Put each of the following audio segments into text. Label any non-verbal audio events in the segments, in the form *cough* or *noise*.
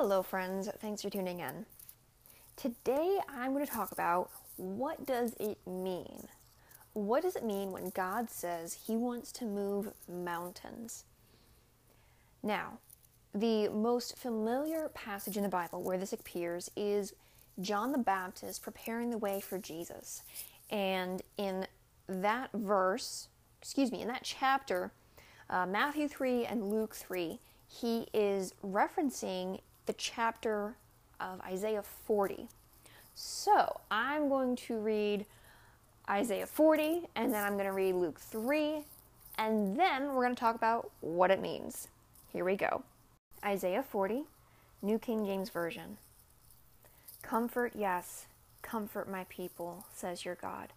Hello, friends. Thanks for tuning in. Today, I'm going to talk about what does it mean? What does it mean when God says he wants to move mountains? Now, the most familiar passage in the Bible where this appears is John the Baptist preparing the way for Jesus. And in that verse, excuse me, in that chapter, uh, Matthew 3 and Luke 3, he is referencing the chapter of Isaiah 40. So I'm going to read Isaiah 40, and then I'm going to read Luke 3, and then we're going to talk about what it means. Here we go Isaiah 40, New King James Version. Comfort, yes, comfort my people, says your God.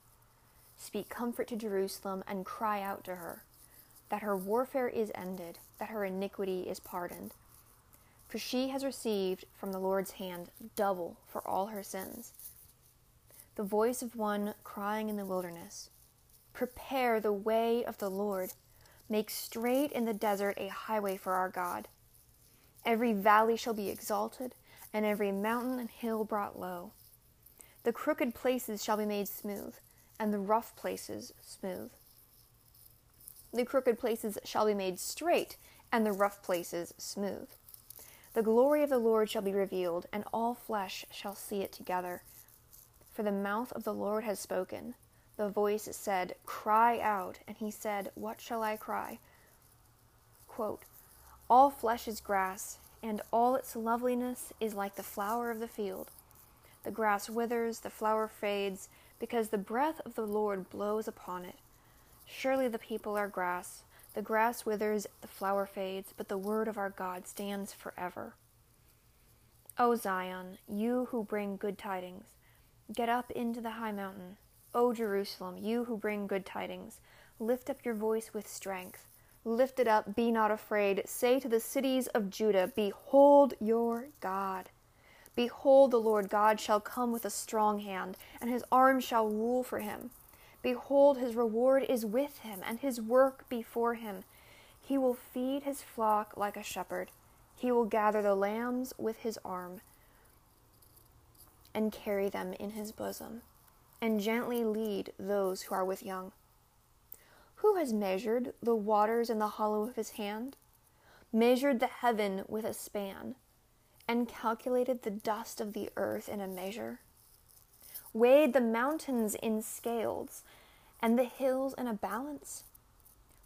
Speak comfort to Jerusalem and cry out to her that her warfare is ended, that her iniquity is pardoned. For she has received from the Lord's hand double for all her sins. The voice of one crying in the wilderness Prepare the way of the Lord, make straight in the desert a highway for our God. Every valley shall be exalted, and every mountain and hill brought low. The crooked places shall be made smooth, and the rough places smooth. The crooked places shall be made straight, and the rough places smooth. The glory of the Lord shall be revealed, and all flesh shall see it together. For the mouth of the Lord has spoken. The voice said, Cry out. And he said, What shall I cry? Quote, All flesh is grass, and all its loveliness is like the flower of the field. The grass withers, the flower fades, because the breath of the Lord blows upon it. Surely the people are grass. The grass withers, the flower fades, but the word of our God stands forever. O Zion, you who bring good tidings, get up into the high mountain. O Jerusalem, you who bring good tidings, lift up your voice with strength. Lift it up, be not afraid. Say to the cities of Judah, Behold your God. Behold, the Lord God shall come with a strong hand, and his arm shall rule for him. Behold, his reward is with him, and his work before him. He will feed his flock like a shepherd. He will gather the lambs with his arm and carry them in his bosom, and gently lead those who are with young. Who has measured the waters in the hollow of his hand, measured the heaven with a span, and calculated the dust of the earth in a measure? Weighed the mountains in scales and the hills in a balance?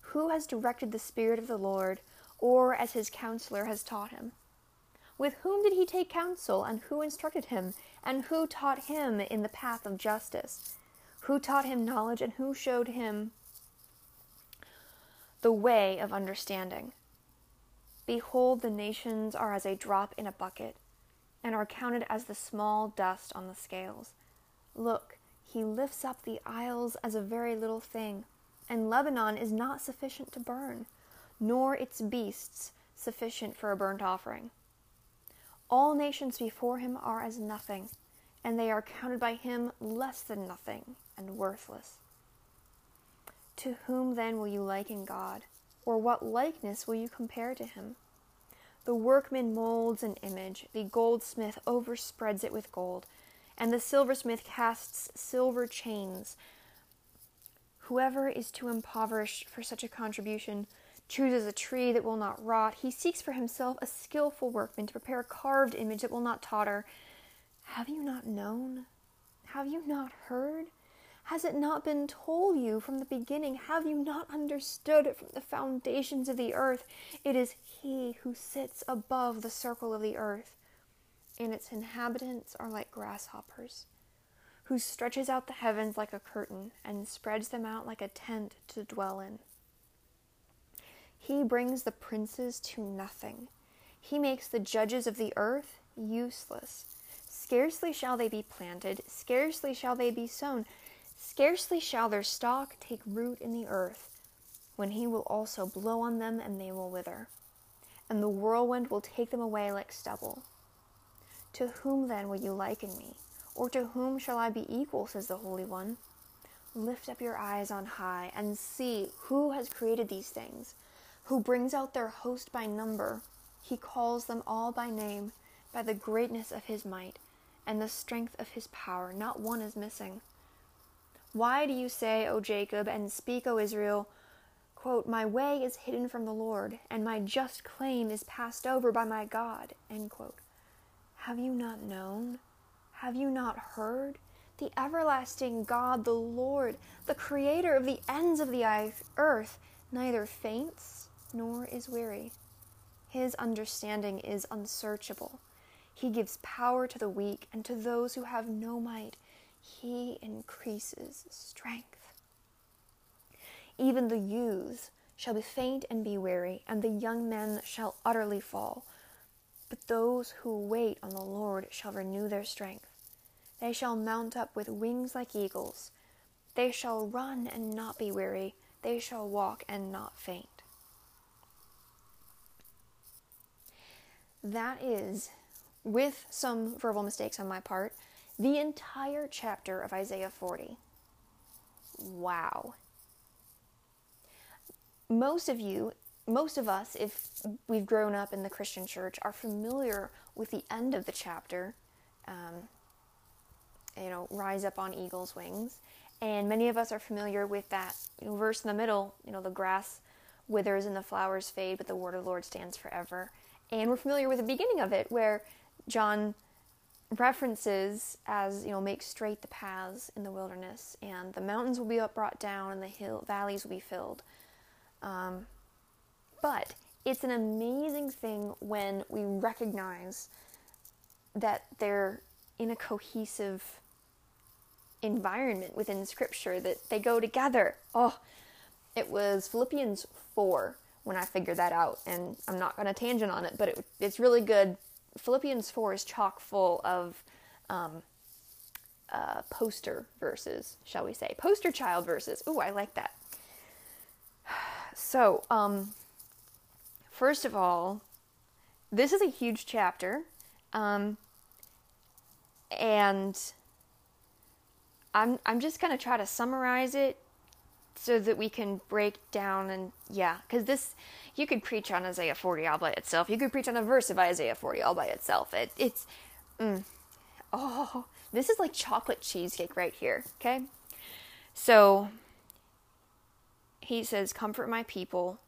Who has directed the Spirit of the Lord, or as his counselor has taught him? With whom did he take counsel, and who instructed him, and who taught him in the path of justice? Who taught him knowledge, and who showed him the way of understanding? Behold, the nations are as a drop in a bucket, and are counted as the small dust on the scales. Look, he lifts up the isles as a very little thing, and Lebanon is not sufficient to burn, nor its beasts sufficient for a burnt offering. All nations before him are as nothing, and they are counted by him less than nothing and worthless. To whom then will you liken God, or what likeness will you compare to him? The workman molds an image, the goldsmith overspreads it with gold and the silversmith casts silver chains. Whoever is too impoverished for such a contribution chooses a tree that will not rot. He seeks for himself a skilful workman to prepare a carved image that will not totter. Have you not known? Have you not heard? Has it not been told you from the beginning? Have you not understood it from the foundations of the earth? It is He who sits above the circle of the earth and its inhabitants are like grasshoppers, who stretches out the heavens like a curtain and spreads them out like a tent to dwell in. He brings the princes to nothing. He makes the judges of the earth useless. Scarcely shall they be planted, scarcely shall they be sown, scarcely shall their stock take root in the earth, when he will also blow on them and they will wither, and the whirlwind will take them away like stubble. To whom then will you liken me? Or to whom shall I be equal, says the Holy One? Lift up your eyes on high and see who has created these things, who brings out their host by number. He calls them all by name. by the greatness of his might and the strength of his power. Not one is missing. Why do you say, O Jacob, and speak, O Israel, quote, My way is hidden from the Lord, and my just claim is passed over by my God? End quote. Have you not known? Have you not heard? The everlasting God, the Lord, the creator of the ends of the earth, neither faints nor is weary. His understanding is unsearchable. He gives power to the weak, and to those who have no might, he increases strength. Even the youths shall be faint and be weary, and the young men shall utterly fall. But those who wait on the Lord shall renew their strength. They shall mount up with wings like eagles. They shall run and not be weary. They shall walk and not faint. That is, with some verbal mistakes on my part, the entire chapter of Isaiah 40. Wow. Most of you, most of us, if we've grown up in the Christian church, are familiar with the end of the chapter. Um, you know, rise up on eagle's wings. And many of us are familiar with that you know, verse in the middle, you know, the grass withers and the flowers fade, but the word of the Lord stands forever. And we're familiar with the beginning of it, where John references as, you know, make straight the paths in the wilderness, and the mountains will be brought down, and the hill valleys will be filled. Um, but it's an amazing thing when we recognize that they're in a cohesive environment within Scripture, that they go together. Oh, it was Philippians 4 when I figured that out, and I'm not going to tangent on it, but it, it's really good. Philippians 4 is chock full of um, uh, poster verses, shall we say. Poster child verses. Ooh, I like that. *sighs* So, um, first of all, this is a huge chapter. Um, and I'm I'm just gonna try to summarize it so that we can break down and yeah, because this you could preach on Isaiah 40 all by itself. You could preach on a verse of Isaiah 40 all by itself. It, it's mm, oh, this is like chocolate cheesecake right here. Okay, so he says, "Comfort my people."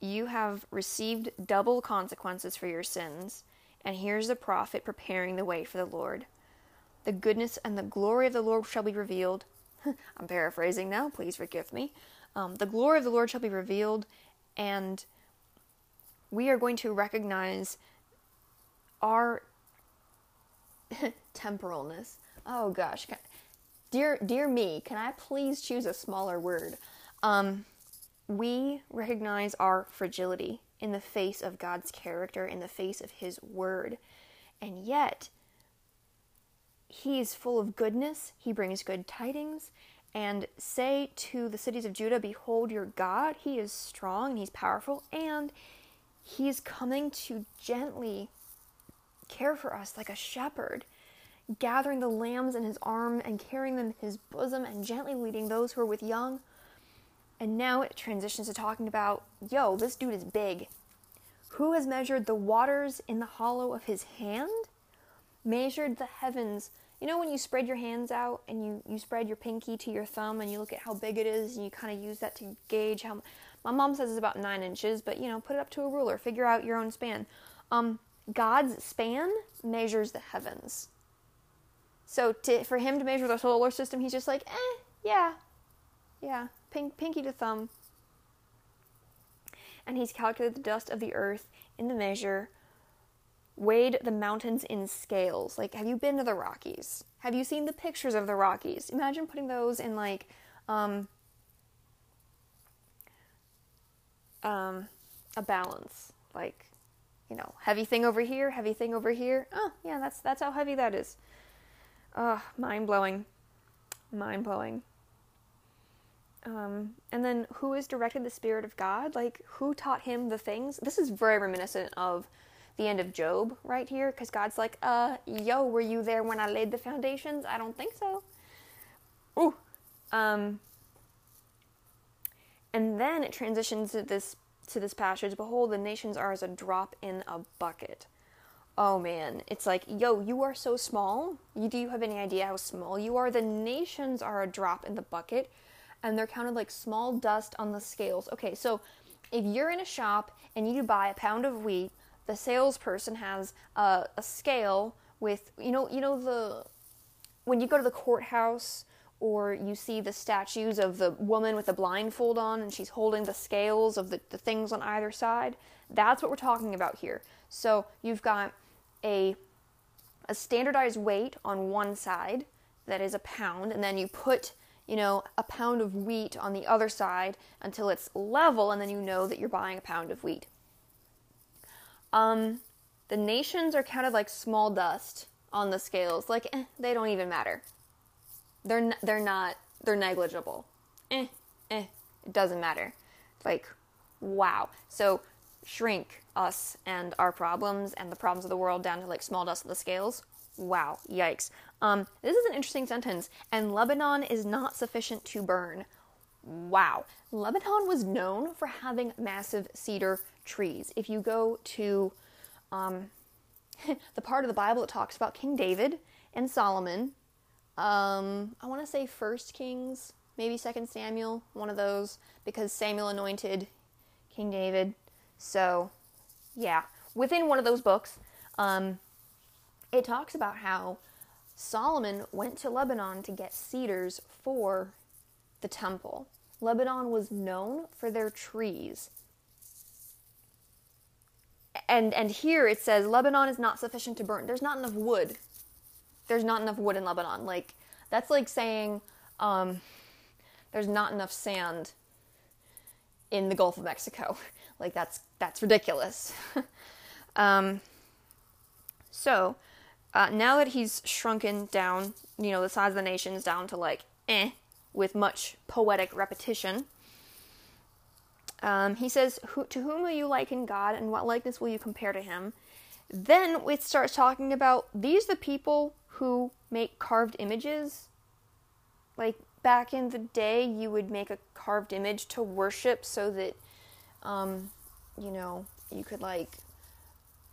You have received double consequences for your sins, and here's the prophet preparing the way for the Lord. The goodness and the glory of the Lord shall be revealed. *laughs* I'm paraphrasing now, please forgive me. Um, the glory of the Lord shall be revealed, and we are going to recognize our *laughs* temporalness. Oh gosh, dear dear me, can I please choose a smaller word? Um, we recognize our fragility in the face of God's character, in the face of His word, and yet he is full of goodness, he brings good tidings, and say to the cities of Judah, Behold your God, he is strong and he's powerful, and he is coming to gently care for us like a shepherd, gathering the lambs in his arm and carrying them in his bosom and gently leading those who are with young. And now it transitions to talking about, yo, this dude is big. Who has measured the waters in the hollow of his hand? Measured the heavens. You know when you spread your hands out and you, you spread your pinky to your thumb and you look at how big it is and you kind of use that to gauge how my mom says it's about nine inches but you know put it up to a ruler. Figure out your own span. Um, god's span measures the heavens. So to, for him to measure the solar system he's just like eh yeah. Yeah pink, pinky to thumb and he's calculated the dust of the earth in the measure weighed the mountains in scales. Like, have you been to the Rockies? Have you seen the pictures of the Rockies? Imagine putting those in like um, um, a balance, like you know, heavy thing over here, heavy thing over here. Oh, yeah, that's that's how heavy that is. Ugh, mind blowing, mind blowing. Um, and then who is directed the Spirit of God? Like, who taught him the things? This is very reminiscent of the end of Job right here because God's like, uh, yo, were you there when I laid the foundations? I don't think so. Ooh. Um, and then it transitions to this to this passage. Behold, the nations are as a drop in a bucket. oh man, it's like, yo, you are so small. You, do you have any idea how small you are? The nations are a drop in the bucket, and they're counted like small dust on the scales. Okay, so if you're in a shop and you buy a pound of wheat, the salesperson has a, scale with, you know, you know the when you go to the courthouse or you see the statues of the woman with the blindfold on and she's holding the scales of the, the things on either side. That's what we're talking about here. So you've got a a standardized weight on one side that is a pound, and then you put you know a pound of wheat on the other side until it's level, and then you know that you're buying a pound of wheat. Um, the nations are counted like small dust on the scales. Like eh, they don't even matter. They're n- they're not they're negligible. Eh eh it doesn't matter. Like wow. So shrink us and our problems and the problems of the world down to like small dust on the scales. Wow, yikes. Um, this is an interesting sentence. And Lebanon is not sufficient to burn. Wow. Lebanon was known for having massive cedar trees. If you go to um, *laughs* the part of the Bible that talks about King David and Solomon, um, I want to say First Kings, maybe Second Samuel, one of those, because Samuel anointed King David. So, yeah, within one of those books, um, it talks about how Solomon went to Lebanon to get cedars for the temple. Lebanon was known for their trees. And and here it says Lebanon is not sufficient to burn. There's not enough wood. There's not enough wood in Lebanon. Like that's like saying um, there's not enough sand in the Gulf of Mexico. *laughs* Like that's that's ridiculous. *laughs* um, so uh, now that he's shrunken down, you know, the size of the nations down to like eh, with much poetic repetition. Um, he says, "To whom will you liken God, and what likeness will you compare to Him?" Then it starts talking about these the people who make carved images. Like back in the day, you would make a carved image to worship, so that um, you know, you could like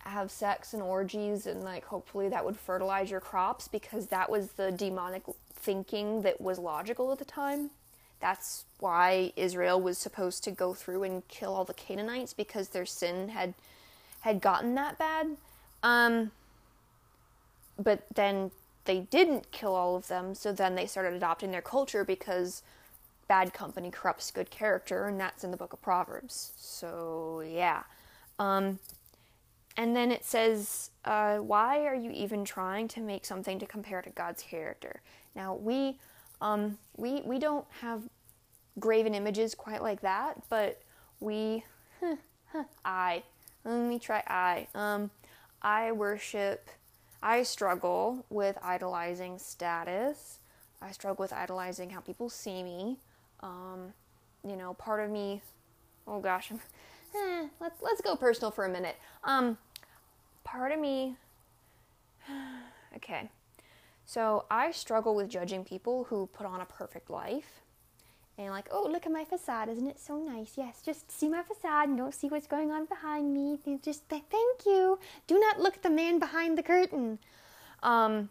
have sex and orgies and like hopefully that would fertilize your crops because that was the demonic thinking that was logical at the time. That's why Israel was supposed to go through and kill all the Canaanites because their sin had had gotten that bad. Um, but then they didn't kill all of them, so then they started adopting their culture because bad company corrupts good character, and that's in the book of Proverbs. So, yeah. Um, and then it says, uh, Why are you even trying to make something to compare to God's character? Now, we, um, we, we don't have graven images quite like that, but we, huh, *laughs* huh, I, let me try I. Um, I worship, I struggle with idolizing status. I struggle with idolizing how people see me. Um, you know, part of me, oh gosh, eh, *laughs* let's let's go personal for a minute. Um, part of me, *sighs* okay. So I struggle with judging people who put on a perfect life. And like, oh, look at my facade, isn't it so nice? Yes, just see my facade and don't see what's going on behind me. Just thank you. Do not look at the man behind the curtain. Um,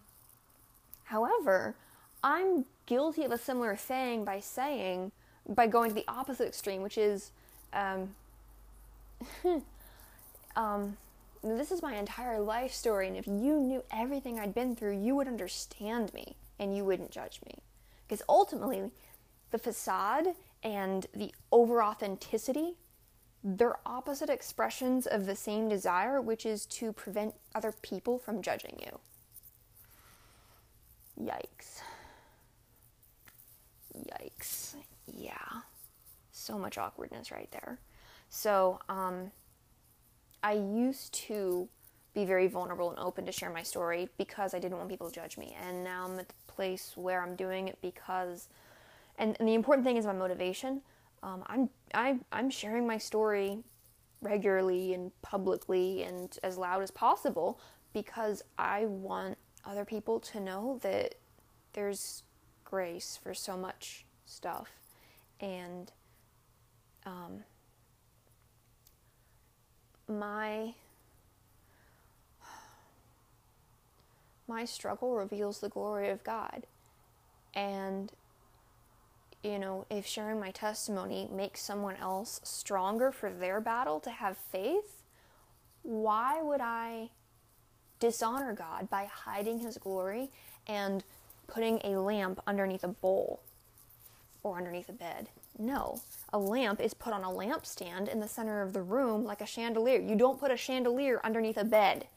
however, I'm guilty of a similar thing by saying, by going to the opposite extreme, which is, um, *laughs* um, this is my entire life story, and if you knew everything I'd been through, you would understand me and you wouldn't judge me. Because ultimately, the facade and the over authenticity, they're opposite expressions of the same desire, which is to prevent other people from judging you. Yikes. Yikes. Yeah. So much awkwardness right there. So, um, I used to be very vulnerable and open to share my story because I didn't want people to judge me. And now I'm at the place where I'm doing it because, and, and the important thing is my motivation. Um, I'm I, I'm sharing my story regularly and publicly and as loud as possible because I want other people to know that there's grace for so much stuff. And um, my my struggle reveals the glory of God. And, you know, if sharing my testimony makes someone else stronger for their battle to have faith, why would I dishonor God by hiding his glory and putting a lamp underneath a bowl or underneath a bed? No. A lamp is put on a lampstand in the center of the room like a chandelier. You don't put a chandelier underneath a bed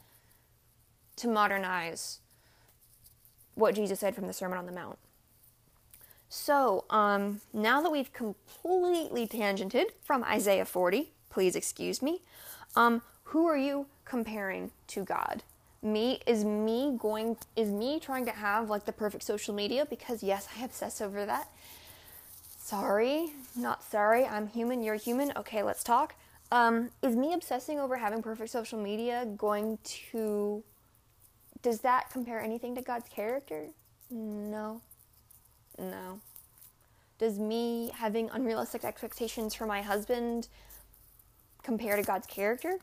to modernize what Jesus said from the Sermon on the Mount. So, um, now that we've completely tangented from Isaiah 40, please excuse me, um, who are you comparing to God? Me is me going is me trying to have like the perfect social media because yes, I obsess over that. Sorry, not sorry. I'm human, you're human. Okay, let's talk. Um, is me obsessing over having perfect social media going to does that compare anything to God's character? No. No. Does me having unrealistic expectations for my husband compare to God's character?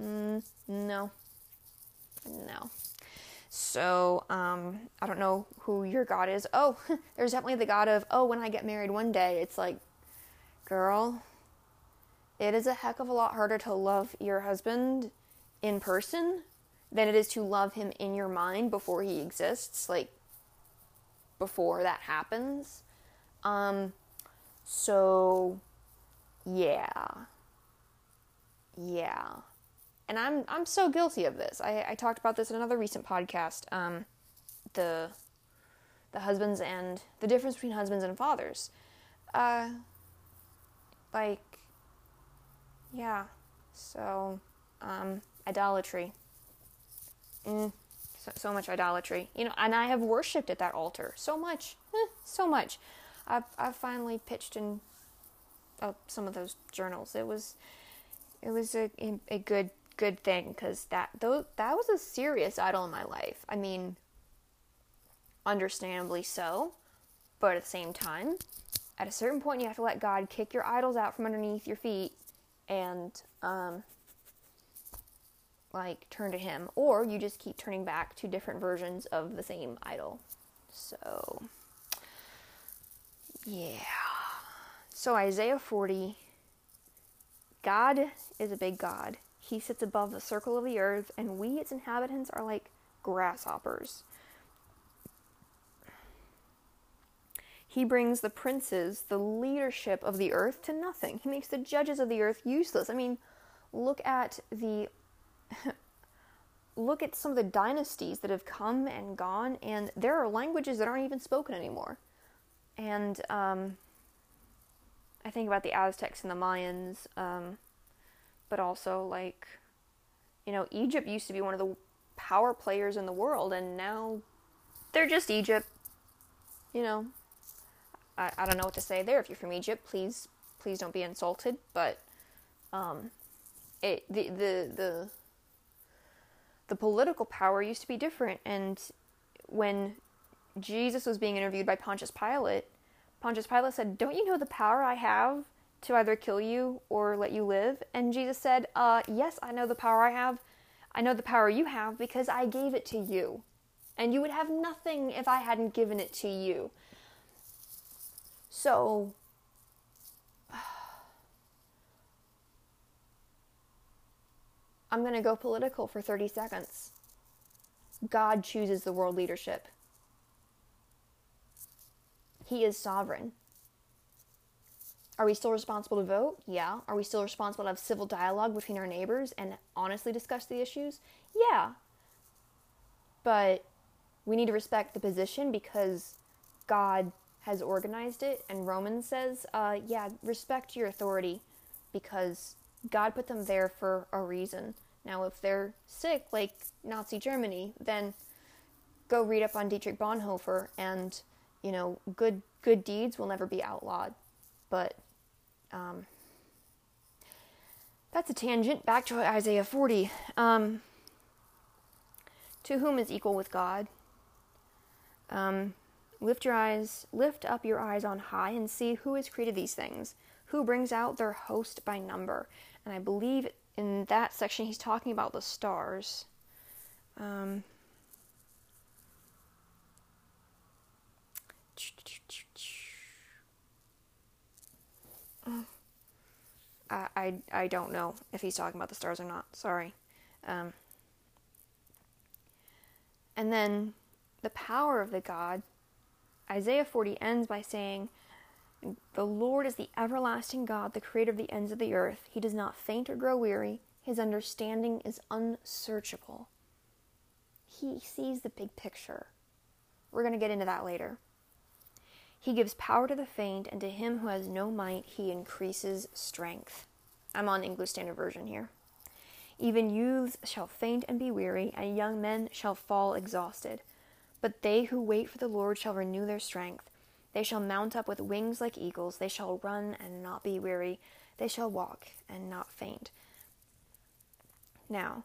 Mm, no. No. So, um, I don't know who your God is. Oh, *laughs* there's definitely the God of, oh, when I get married one day, it's like, girl, it is a heck of a lot harder to love your husband in person than it is to love him in your mind before he exists, like before that happens. Um, so yeah. Yeah. And I'm I'm so guilty of this. I, I talked about this in another recent podcast. Um, the the husbands and the difference between husbands and fathers. Uh, like, yeah. So, um, idolatry. Mm, so, so, much idolatry. You know, and I have worshipped at that altar so much, eh, so much. I I finally pitched in uh, some of those journals. It was it was a a good good thing because that though that was a serious idol in my life. I mean, understandably so, but at the same time, at a certain point, you have to let God kick your idols out from underneath your feet and um, like turn to him or you just keep turning back to different versions of the same idol. So yeah. So isaiah 40 god is a big god he sits above the circle of the earth and we its inhabitants are like grasshoppers He brings the princes, the leadership of the earth, to nothing. He makes the judges of the earth useless. I mean, look at the *laughs* look at some of the dynasties that have come and gone, and there are languages that aren't even spoken anymore. And um, I think about the Aztecs and the Mayans, um, but also like, you know, Egypt used to be one of the power players in the world, and now they're just Egypt. You know, I, I don't know what to say there. If you're from Egypt, please please don't be insulted. But um, it the the the the political power used to be different. And when Jesus was being interviewed by Pontius Pilate, Pontius Pilate said, Don't you know the power I have to either kill you or let you live? And Jesus said, uh, Yes, I know the power I have. I know the power you have because I gave it to you. And you would have nothing if I hadn't given it to you. So, *sighs* I'm going to go political for 30 seconds. God chooses the world leadership. He is sovereign. Are we still responsible to vote? Yeah. Are we still responsible to have civil dialogue between our neighbors and honestly discuss the issues? Yeah. But we need to respect the position because God has organized it, and Romans says, uh, yeah, respect your authority because God put them there for a reason. Now, if they're sick, like Nazi Germany, then go read up on Dietrich Bonhoeffer, and you know, good good deeds will never be outlawed. But um, that's a tangent. Back to Isaiah 40. Um, to whom is equal with God? Um, lift your eyes, lift up your eyes on high, and see who has created these things, who brings out their host by number. And I believe in that section he's talking about the stars. Um, I, I don't know if he's talking about the stars or not. Sorry. Um, and then the power of the God, Isaiah 40 ends by saying, The Lord is the everlasting God, the creator of the ends of the earth. He does not faint or grow weary, his understanding is unsearchable. He sees the big picture. We're going to get into that later. He gives power to the faint, and to him who has no might, he increases strength. I'm on English Standard Version here. Even youths shall faint and be weary, and young men shall fall exhausted. But they who wait for the Lord shall renew their strength. They shall mount up with wings like eagles. They shall run and not be weary. They shall walk and not faint. Now,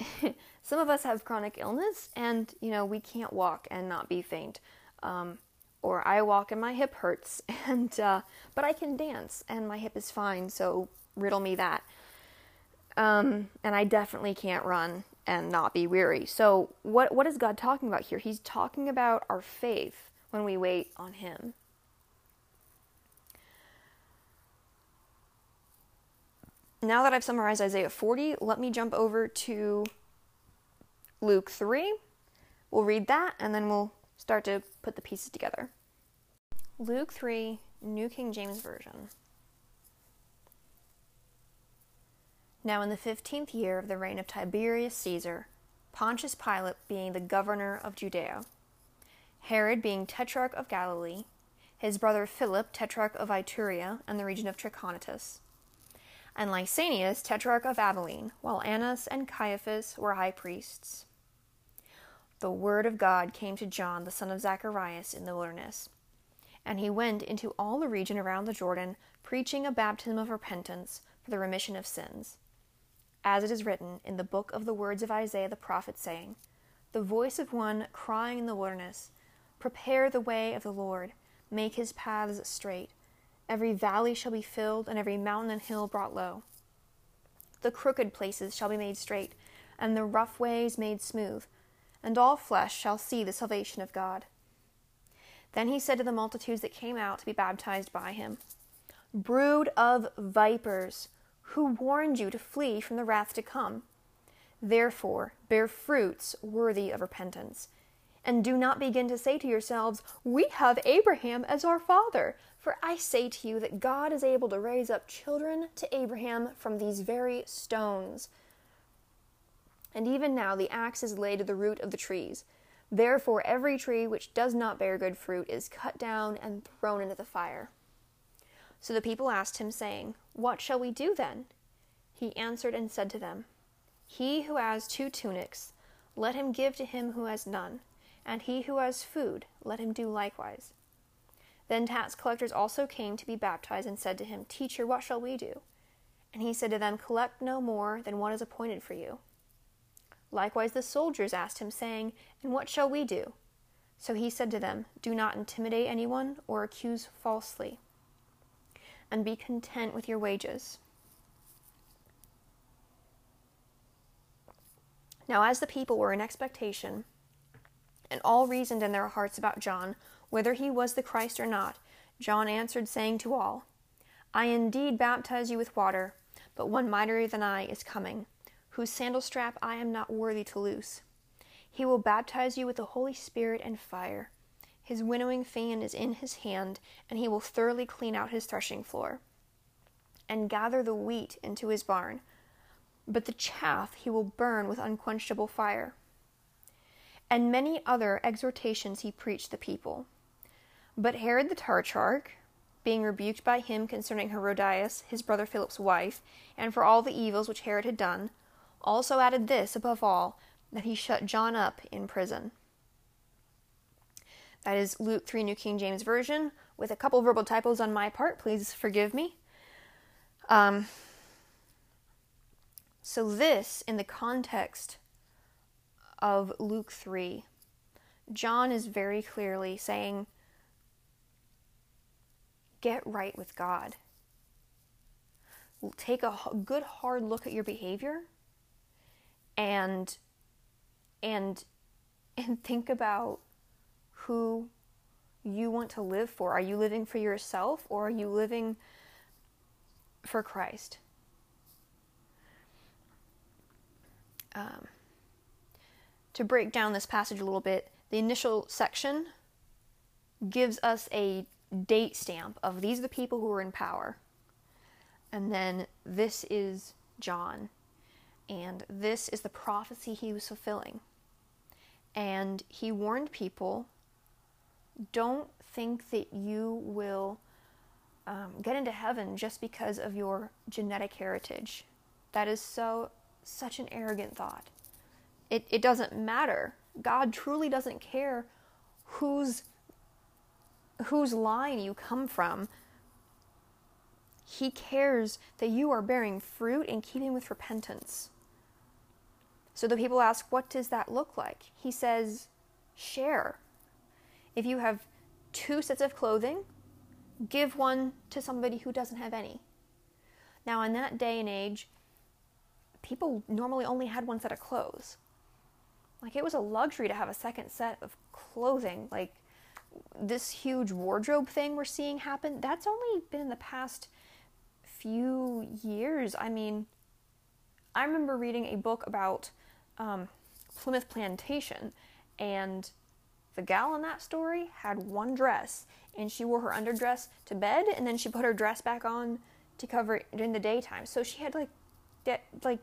*laughs* some of us have chronic illness, and you know we can't walk and not be faint. Um, or I walk and my hip hurts, *laughs* and uh, but I can dance and my hip is fine. So riddle me that. Um, and I definitely can't run and not be weary. So what what is God talking about here? He's talking about our faith when we wait on Him. Now that I've summarized Isaiah 40, let me jump over to Luke 3. We'll read that and then we'll start to put the pieces together. Luke 3, New King James Version. Now, in the fifteenth year of the reign of Tiberius Caesar, Pontius Pilate being the governor of Judea, Herod being tetrarch of Galilee, his brother Philip tetrarch of Iturea and the region of Trachonitis, and Lysanias tetrarch of Abilene, while Annas and Caiaphas were high priests. The word of God came to John, the son of Zacharias, in the wilderness. And he went into all the region around the Jordan, preaching a baptism of repentance for the remission of sins. As it is written in the book of the words of Isaiah the prophet, saying, The voice of one crying in the wilderness, Prepare the way of the Lord, make his paths straight. Every valley shall be filled, and every mountain and hill brought low. The crooked places shall be made straight, and the rough ways made smooth, and all flesh shall see the salvation of God. Then he said to the multitudes that came out to be baptized by him, Brood of vipers, who warned you to flee from the wrath to come? Therefore, bear fruits worthy of repentance. And do not begin to say to yourselves, We have Abraham as our father. For I say to you that God is able to raise up children to Abraham from these very stones. And even now the axe is laid to the root of the trees. Therefore, every tree which does not bear good fruit is cut down and thrown into the fire. So the people asked him, saying, What shall we do then? He answered and said to them, He who has two tunics, let him give to him who has none, and he who has food, let him do likewise. Then tax collectors also came to be baptized and said to him, Teacher, what shall we do? And he said to them, Collect no more than what is appointed for you. Likewise the soldiers asked him, saying, And what shall we do? So he said to them, Do not intimidate anyone or accuse falsely, and be content with your wages. Now, as the people were in expectation, and all reasoned in their hearts about John, whether he was the Christ or not. John answered, saying to all, I indeed baptize you with water, but one mightier than I is coming, whose sandal strap I am not worthy to loose. He will baptize you with the Holy Spirit and fire. His winnowing fan is in his hand, and he will thoroughly clean out his threshing floor, and gather the wheat into his barn, but the chaff he will burn with unquenchable fire. And many other exhortations he preached the people. But Herod the Tetrarch, being rebuked by him concerning Herodias, his brother Philip's wife, and for all the evils which Herod had done, also added this above all, that he shut John up in prison. That is Luke 3 New King James Version, with a couple verbal typos on my part. Please forgive me. Um, so, this, in the context of Luke 3, John is very clearly saying, get right with God. Take a good hard look at your behavior and and *laughs* and think about who you want to live for? Are you living for yourself or are you living for Christ? Um, to break down this passage a little bit, the initial section gives us a date stamp of these are the people who are in power. And then this is John. And this is the prophecy he was fulfilling. And he warned people don't think that you will um, get into heaven just because of your genetic heritage. That is so, such an arrogant thought. It, it doesn't matter. God truly doesn't care whose, whose line you come from. He cares that you are bearing fruit in keeping with repentance. So the people ask, What does that look like? He says, Share. If you have two sets of clothing, give one to somebody who doesn't have any. Now, in that day and age, people normally only had one set of clothes. Like, it was a luxury to have a second set of clothing. Like, this huge wardrobe thing we're seeing happen, that's only been in the past few years. I mean, I remember reading a book about um, Plymouth Plantation, and the gal in that story had one dress, and she wore her underdress to bed, and then she put her dress back on to cover it during the daytime. So she had like, de- like,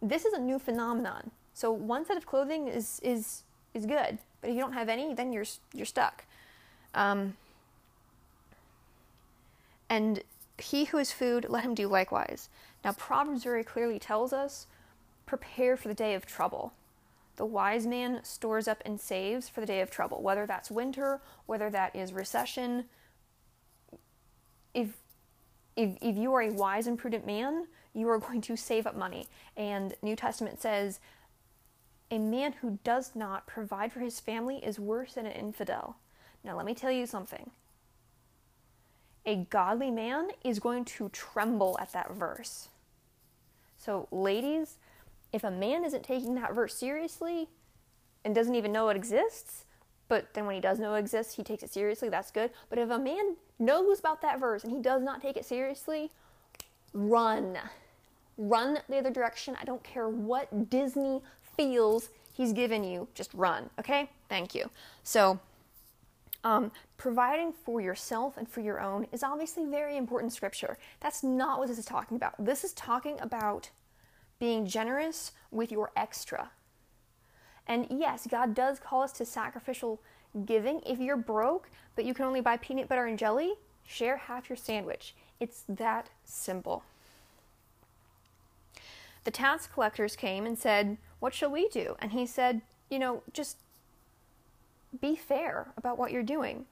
this is a new phenomenon. So one set of clothing is is is good, but if you don't have any, then you're you're stuck. Um, and he who is food, let him do likewise. Now Proverbs very clearly tells us prepare for the day of trouble. The wise man stores up and saves for the day of trouble, whether that's winter, whether that is recession. If, if, if you are a wise and prudent man, you are going to save up money. And New Testament says, a man who does not provide for his family is worse than an infidel. Now, let me tell you something. A godly man is going to tremble at that verse. So, ladies, if a man isn't taking that verse seriously and doesn't even know it exists, but then when he does know it exists, he takes it seriously, that's good. But if a man knows about that verse and he does not take it seriously, run. Run the other direction. I don't care what Disney feels he's given you, just run, okay? Thank you. So, um, providing for yourself and for your own is obviously very important scripture. That's not what this is talking about. This is talking about being generous with your extra. And yes, God does call us to sacrificial giving. If you're broke, but you can only buy peanut butter and jelly, share half your sandwich. It's that simple. The tax collectors came and said, What shall we do? And he said, You know, just be fair about what you're doing.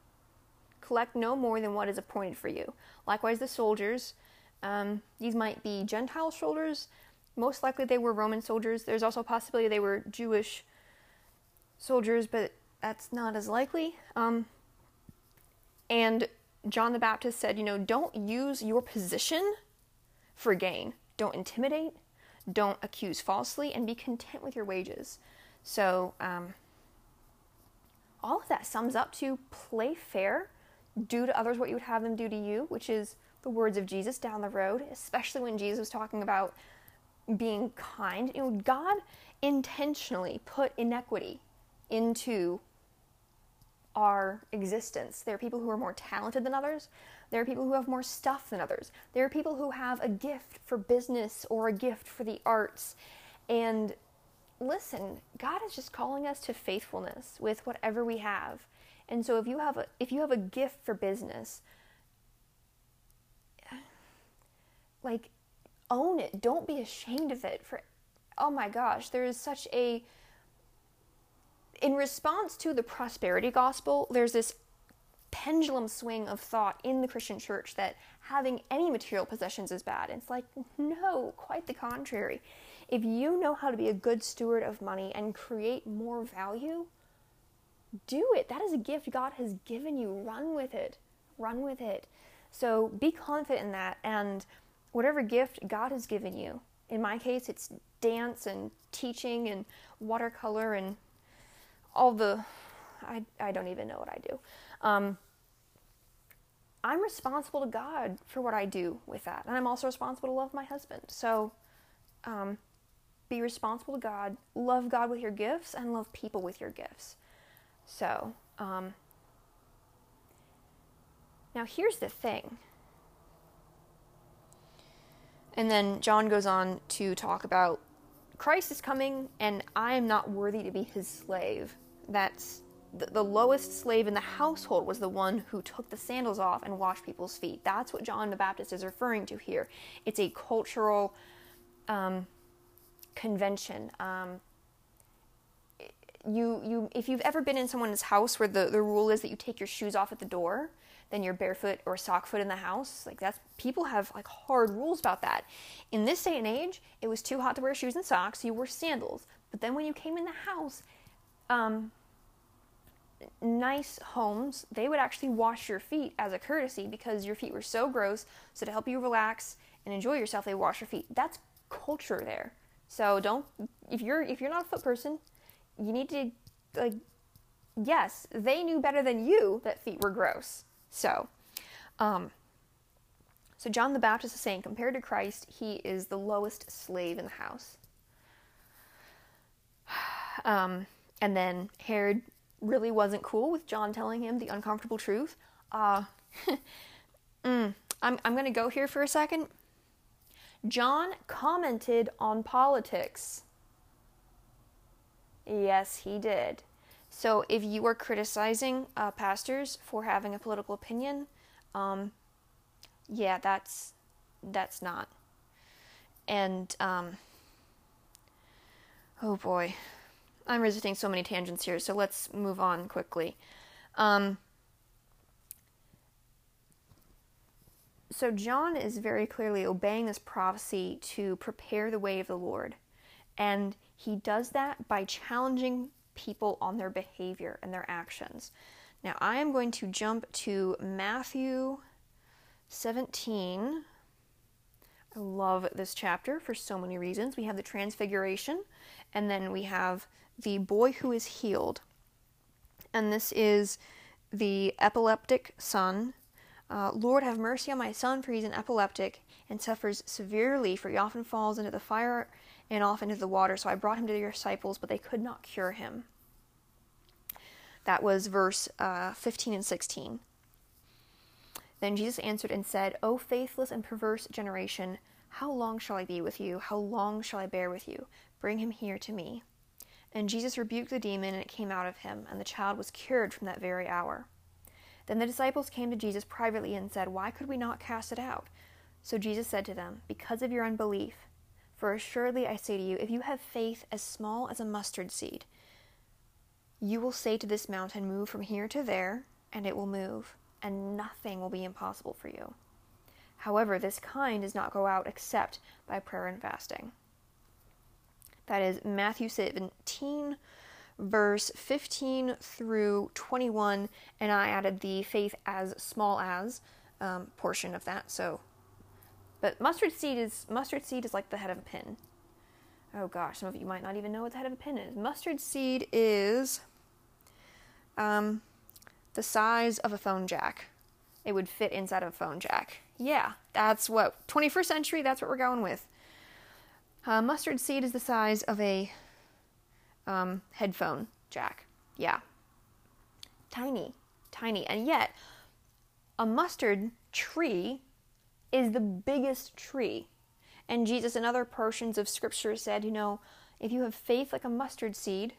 Collect no more than what is appointed for you. Likewise, the soldiers, um, these might be Gentile soldiers, most likely they were Roman soldiers. There's also a possibility they were Jewish soldiers, but that's not as likely. Um, and John the Baptist said, you know, don't use your position for gain. Don't intimidate. Don't accuse falsely, and be content with your wages. So, um, all of that sums up to play fair, do to others what you would have them do to you, which is the words of Jesus down the road, especially when Jesus was talking about being kind. You know, God intentionally put inequity into our existence. There are people who are more talented than others. There are people who have more stuff than others. There are people who have a gift for business or a gift for the arts. And listen, God is just calling us to faithfulness with whatever we have. And so if you have a if you have a gift for business, like own it. Don't be ashamed of it. For oh my gosh, there is such a in response to the prosperity gospel, there's this pendulum swing of thought in the Christian church that having any material possessions is bad. It's like, no, quite the contrary. If you know how to be a good steward of money and create more value, do it. That is a gift God has given you. Run with it. Run with it. So be confident in that and whatever gift God has given you. In my case, it's dance and teaching and watercolor and all the, I, I don't even know what I do. Um, I'm responsible to God for what I do with that. And I'm also responsible to love my husband. So um, be responsible to God, love God with your gifts, and love people with your gifts. So, um, now here's the thing. And then John goes on to talk about Christ is coming, and I am not worthy to be his slave. That's the, the lowest slave in the household was the one who took the sandals off and washed people's feet. That's what John the Baptist is referring to here. It's a cultural um, convention. Um, you, you, if you've ever been in someone's house where the, the rule is that you take your shoes off at the door, then you're barefoot or sock foot in the house. Like that's people have like hard rules about that. In this day and age, it was too hot to wear shoes and socks. You wore sandals. But then when you came in the house, um, nice homes, they would actually wash your feet as a courtesy because your feet were so gross. So to help you relax and enjoy yourself, they wash your feet. That's culture there. So don't if you're if you're not a foot person, you need to like yes, they knew better than you that feet were gross. So, um so John the Baptist is saying compared to Christ, he is the lowest slave in the house. *sighs* Um, and then Herod really wasn't cool with John telling him the uncomfortable truth. Uh, *laughs* mm, I'm, I'm going to go here for a second. John commented on politics. Yes, he did. So if you are criticizing uh, pastors for having a political opinion, um, yeah, that's that's not. And um, oh boy, I'm resisting so many tangents here, so let's move on quickly. Um, so, John is very clearly obeying this prophecy to prepare the way of the Lord. And he does that by challenging people on their behavior and their actions. Now, I am going to jump to Matthew 17. I love this chapter for so many reasons. We have the transfiguration, and then we have the boy who is healed. And this is the epileptic son. Uh, Lord, have mercy on my son, for he's an epileptic and suffers severely, for he often falls into the fire and off into the water. So I brought him to your disciples, but they could not cure him. That was verse uh, 15 and 16. Then Jesus answered and said, O faithless and perverse generation, how long shall I be with you? How long shall I bear with you? Bring him here to me. And Jesus rebuked the demon, and it came out of him, and the child was cured from that very hour. Then the disciples came to Jesus privately and said, Why could we not cast it out? So Jesus said to them, Because of your unbelief. For assuredly I say to you, if you have faith as small as a mustard seed, you will say to this mountain, Move from here to there, and it will move, and nothing will be impossible for you. However, this kind does not go out except by prayer and fasting. That is Matthew 17, verse 15 through 21, and I added the faith as small as um, portion of that. So, but mustard seed is mustard seed is like the head of a pin. Oh gosh, some of you might not even know what the head of a pin is. Mustard seed is um, the size of a phone jack. It would fit inside of a phone jack. Yeah, that's what 21st century. That's what we're going with. Uh, mustard seed is the size of a um, headphone jack. Yeah. Tiny, tiny. And yet, a mustard tree is the biggest tree. And Jesus, in other portions of Scripture, said, you know, if you have faith like a mustard seed,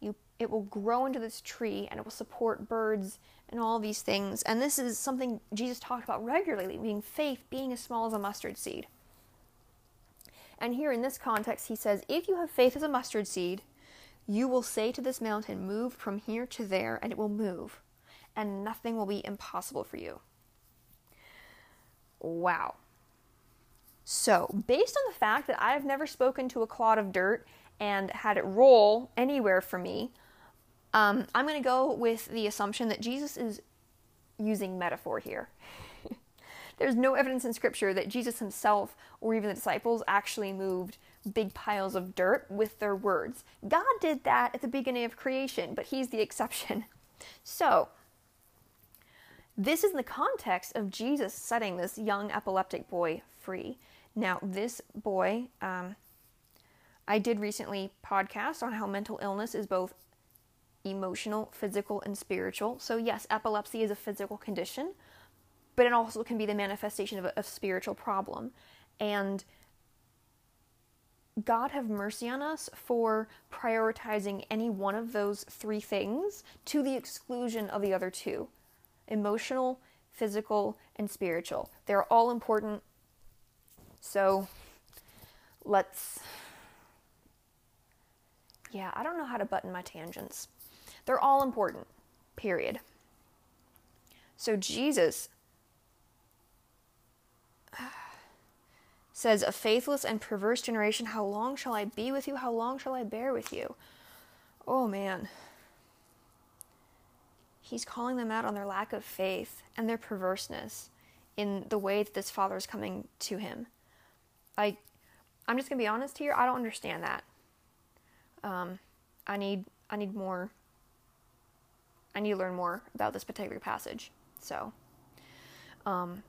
you it will grow into this tree and it will support birds and all these things. And this is something Jesus talked about regularly, being faith being as small as a mustard seed. And here in this context, he says, If you have faith as a mustard seed, you will say to this mountain, Move from here to there, and it will move, and nothing will be impossible for you. Wow. So, based on the fact that I have never spoken to a clod of dirt and had it roll anywhere for me, um, I'm going to go with the assumption that Jesus is using metaphor here. *laughs* There's no evidence in Scripture that Jesus himself or even the disciples actually moved big piles of dirt with their words. God did that at the beginning of creation, but he's the exception. *laughs* So, this is in the context of Jesus setting this young epileptic boy free. Now, this boy, um, I did recently podcast on how mental illness is both emotional, physical, and spiritual. So, yes, epilepsy is a physical condition, but it also can be the manifestation of a, a spiritual problem. And God have mercy on us for prioritizing any one of those three things to the exclusion of the other two emotional, physical, and spiritual. They're all important. So let's. Yeah, I don't know how to button my tangents. They're all important, period. So Jesus says, A faithless and perverse generation, how long shall I be with you? How long shall I bear with you? Oh man. He's calling them out on their lack of faith and their perverseness in the way that this father is coming to him. I, I'm just gonna be honest here. I don't understand that. Um, I need I need more. I need to learn more about this particular passage. So, um,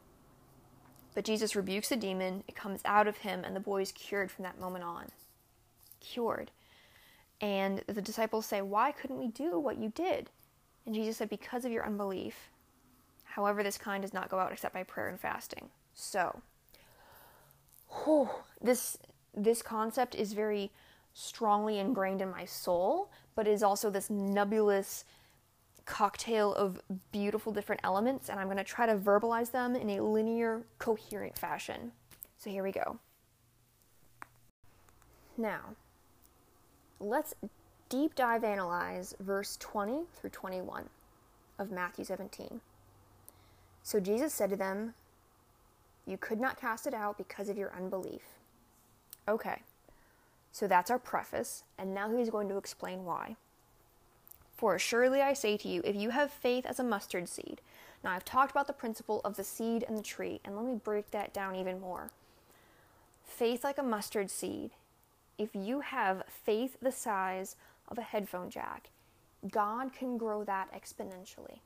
but Jesus rebukes the demon, it comes out of him, and the boy is cured from that moment on. Cured. And the disciples say, Why couldn't we do what you did? And Jesus said, Because of your unbelief. However, this kind does not go out except by prayer and fasting. So, whew, this this concept is very strongly ingrained in my soul, but is also this nebulous cocktail of beautiful different elements, and I'm going to try to verbalize them in a linear, coherent fashion. So here we go. Now, let's deep dive analyze verse 20 through 21 of Matthew 17. So Jesus said to them, You could not cast it out because of your unbelief. Okay, so that's our preface, and now he's going to explain why. For surely I say to you, if you have faith as a mustard seed, now I've talked about the principle of the seed and the tree, and let me break that down even more. Faith like a mustard seed, if you have faith the size of a headphone jack, God can grow that exponentially.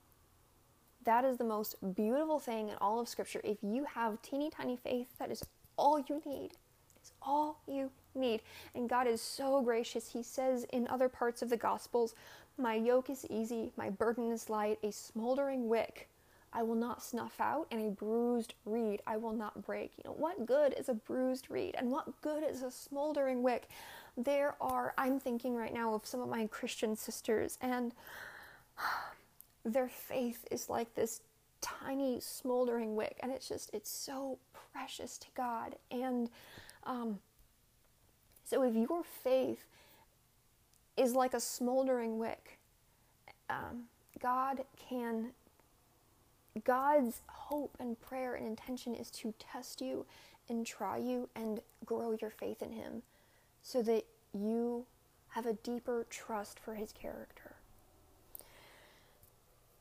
That is the most beautiful thing in all of Scripture. If you have teeny tiny faith, that is all you need. It's all you need. And God is so gracious. He says in other parts of the Gospels, my yoke is easy, my burden is light, a smoldering wick I will not snuff out, and a bruised reed I will not break. You know, what good is a bruised reed, and what good is a smoldering wick? There are, I'm thinking right now of some of my Christian sisters, and *sighs* their faith is like this tiny smoldering wick, and it's just, it's so precious to God. And um, so if your faith is like a smoldering wick. Um, God can, God's hope and prayer and intention is to test you and try you and grow your faith in Him so that you have a deeper trust for His character.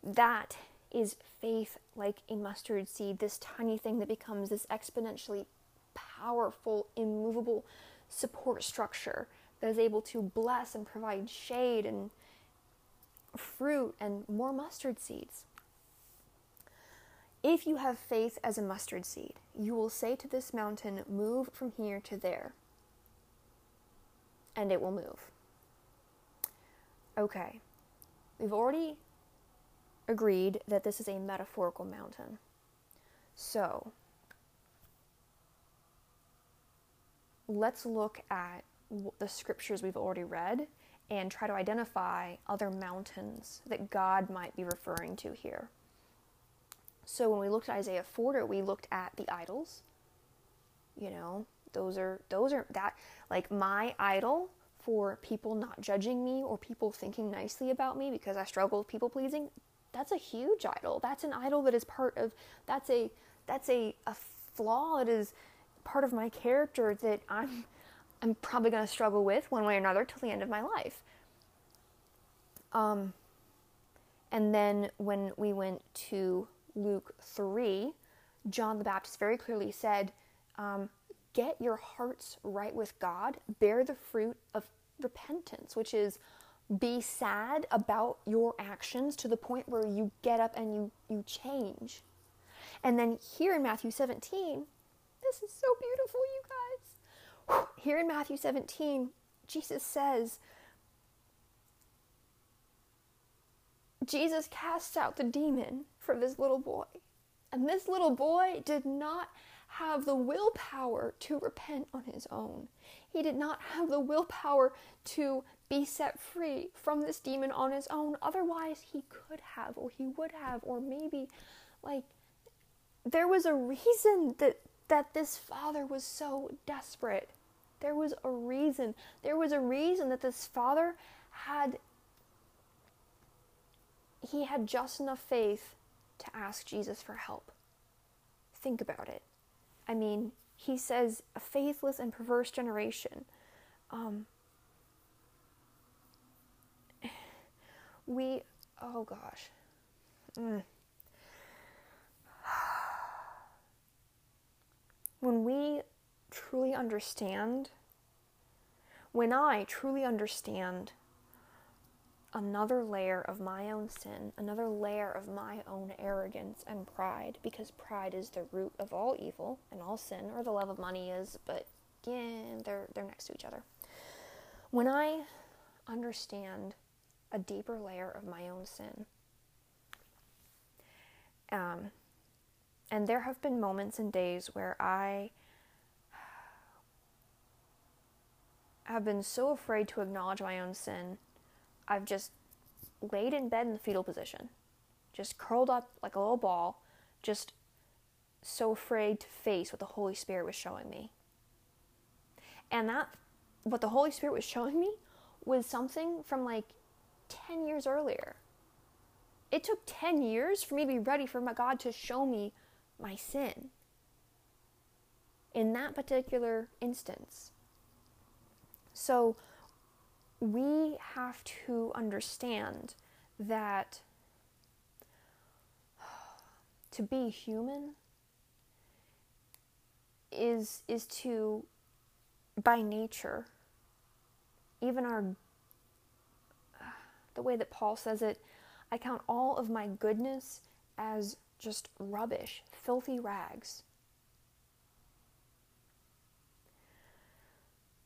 That is faith like a mustard seed, this tiny thing that becomes this exponentially powerful, immovable support structure that is able to bless and provide shade and fruit and more mustard seeds. If you have faith as a mustard seed, you will say to this mountain, Move from here to there, and it will move. Okay, we've already agreed that this is a metaphorical mountain. So, let's look at the scriptures we've already read and try to identify other mountains that God might be referring to here. So when we looked at Isaiah 40, we looked at the idols. You know, those are those are that like my idol for people not judging me or people thinking nicely about me because I struggle with people pleasing. That's a huge idol. That's an idol that is part of that's a that's a, a flaw. It is part of my character that I'm I'm probably going to struggle with one way or another till the end of my life. Um, and then when we went to Luke 3, John the Baptist very clearly said, um, Get your hearts right with God, bear the fruit of repentance, which is be sad about your actions to the point where you get up and you, you change. And then here in Matthew 17, this is so beautiful, you guys. Here in Matthew 17, Jesus says, Jesus casts out the demon from this little boy. And this little boy did not have the willpower to repent on his own. He did not have the willpower to be set free from this demon on his own. Otherwise, he could have, or he would have, or maybe, like, there was a reason that that this father was so desperate. There was a reason. There was a reason that this father had he had just enough faith to ask Jesus for help. Think about it. I mean, he says, a faithless and perverse generation. Um, we, oh gosh. Mm. *sighs* When we truly understand, when I truly understand another layer of my own sin, another layer of my own arrogance and pride, because pride is the root of all evil and all sin, or the love of money is, but yeah, they're, they're next to each other. When I understand a deeper layer of my own sin, um, and there have been moments and days where I have been so afraid to acknowledge my own sin I've just laid in bed in the fetal position, just curled up like a little ball, just so afraid to face what the Holy Spirit was showing me. And that, what the Holy Spirit was showing me, was something from like 10 years earlier. It took 10 years for me to be ready for my God to show me my sin. In that particular instance. So, we have to understand that *sighs* to be human is is to by nature even our *sighs* the way that Paul says it I count all of my goodness as just rubbish filthy rags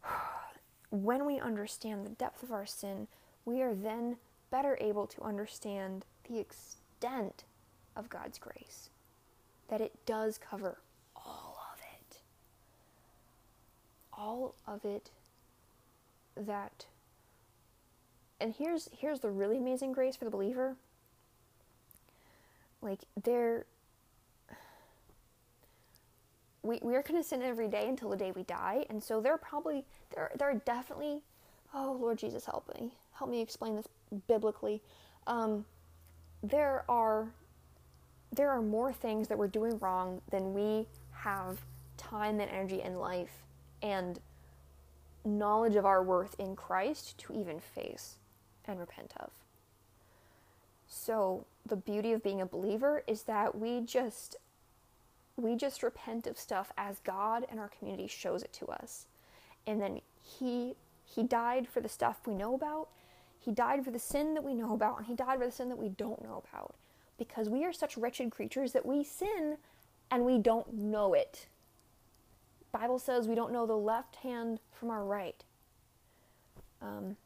*sighs* when we understand the depth of our sin, we are then better able to understand the extent of God's grace. That it does cover all of it. All of it that and here's here's the really amazing grace for the believer. Like there we, we are to sin every day until the day we die. And so there are probably, there, there are definitely, oh, Lord Jesus, help me. Help me explain this biblically. Um, there are, there are more things that we're doing wrong than we have time and energy and life and knowledge of our worth in Christ to even face and repent of. So, the beauty of being a believer is that we just we just repent of stuff as God and our community shows it to us. And then he he died for the stuff we know about. He died for the sin that we know about and he died for the sin that we don't know about because we are such wretched creatures that we sin and we don't know it. Bible says we don't know the left hand from our right. Um,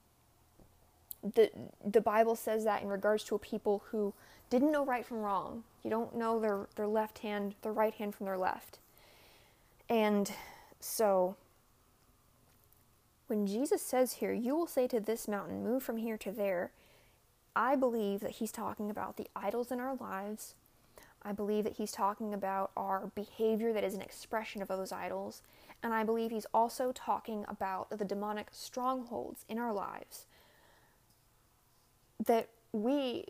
the the Bible says that in regards to a people who didn't know right from wrong. You don't know their, their left hand, their right hand from their left. And so, when Jesus says here, you will say to this mountain, move from here to there, I believe that he's talking about the idols in our lives. I believe that he's talking about our behavior that is an expression of those idols. And I believe he's also talking about the demonic strongholds in our lives that we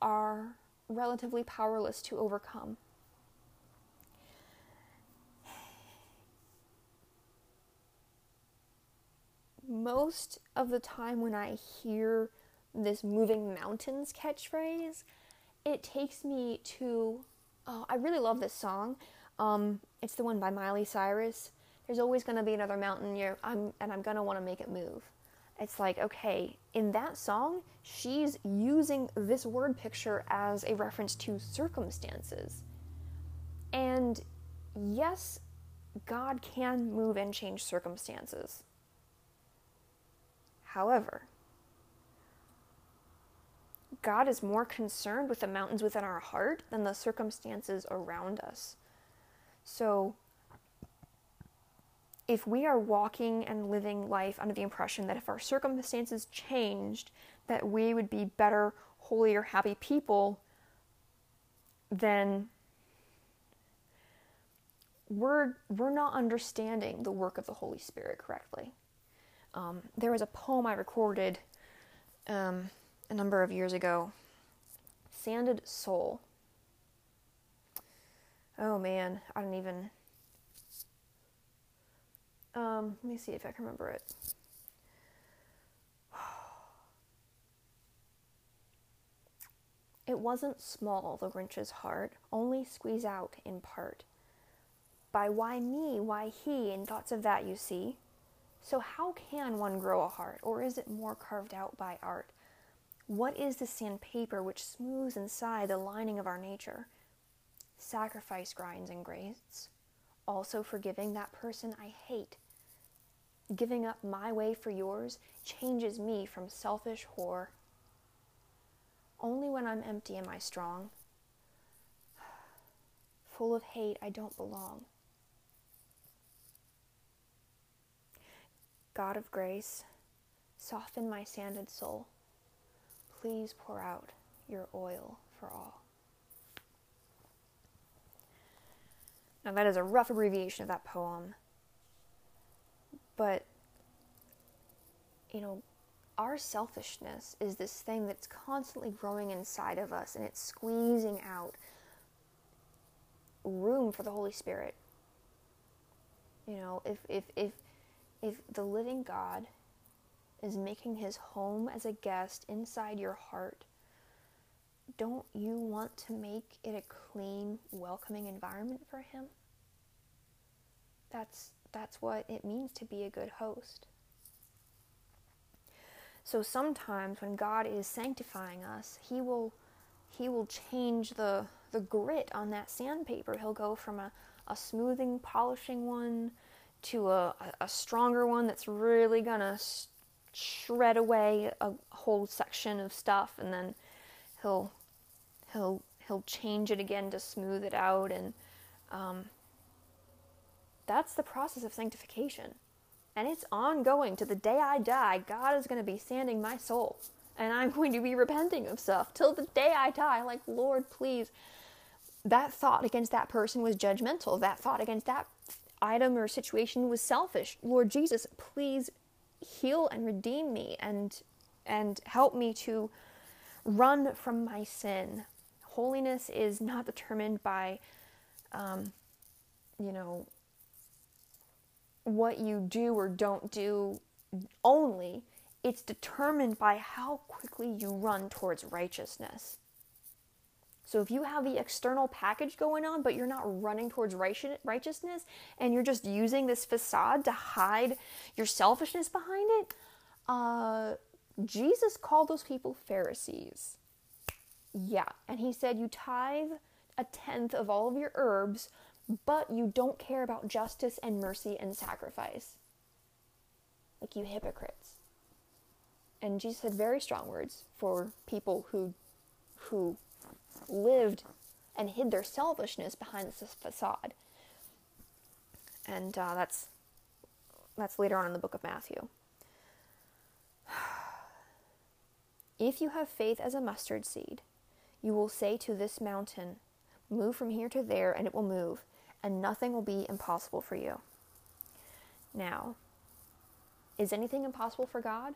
are relatively powerless to overcome. Most of the time, when I hear this moving mountains catchphrase, it takes me to. Oh, I really love this song. Um, it's the one by Miley Cyrus. There's always going to be another mountain, I'm, and I'm going to want to make it move. it's like, okay, in that song, she's using this word picture as a reference to circumstances. And yes, God can move and change circumstances. However, God is more concerned with the mountains within our heart than the circumstances around us. So, if we are walking and living life under the impression that if our circumstances changed, that we would be better, holier, happy people, then we're we're not understanding the work of the Holy Spirit correctly. Um, there was a poem I recorded um, a number of years ago, "Sanded Soul." Oh man, I don't even um, let me see if I can remember it. It wasn't small, the wrench's heart, only squeeze out in part. By why me, why he, and thoughts of that you see. So how can one grow a heart, or is it more carved out by art? What is the sandpaper which smooths inside the lining of our nature? Sacrifice grinds and grates, also forgiving that person I hate Giving up my way for yours changes me from selfish whore. Only when I'm empty am I strong. *sighs* Full of hate, I don't belong. God of grace, soften my sanded soul. Please pour out your oil for all. Now, that is a rough abbreviation of that poem. But, you know, our selfishness is this thing that's constantly growing inside of us and it's squeezing out room for the Holy Spirit. You know, if, if, if, if the living God is making his home as a guest inside your heart, don't you want to make it a clean, welcoming environment for him? That's that's what it means to be a good host. So sometimes when God is sanctifying us, he will he will change the the grit on that sandpaper. He'll go from a, a smoothing, polishing one to a, a stronger one that's really gonna shred away a whole section of stuff, and then he'll he'll he'll change it again to smooth it out, and um, that's the process of sanctification. And it's ongoing to the day I die. God is to be sanding my soul. And I'm going to be repenting of stuff till the day I die. Like, Lord, please. That thought against that person was judgmental. That thought against that item or situation was selfish. Lord Jesus, please heal and redeem me and and help me to run from my sin. Holiness is not determined by um, you know, what you do or don't do only, it's determined by how quickly you run towards righteousness. So if you have the external package going on, but you're not running towards righteousness and you're just using this facade to hide your selfishness behind it, uh, Jesus called those people Pharisees. Yeah, and he said, You tithe a tenth of all of your herbs, but you don't care about justice and mercy and sacrifice. Like you hypocrites. And Jesus had very strong words for people who who lived and hid their selfishness behind this facade. And uh, that's that's later on in the book of Matthew. *sighs* If you have faith as a mustard seed, you will say to this mountain, Move from here to there, and it will move, and nothing will be impossible for you. Now, is anything impossible for God?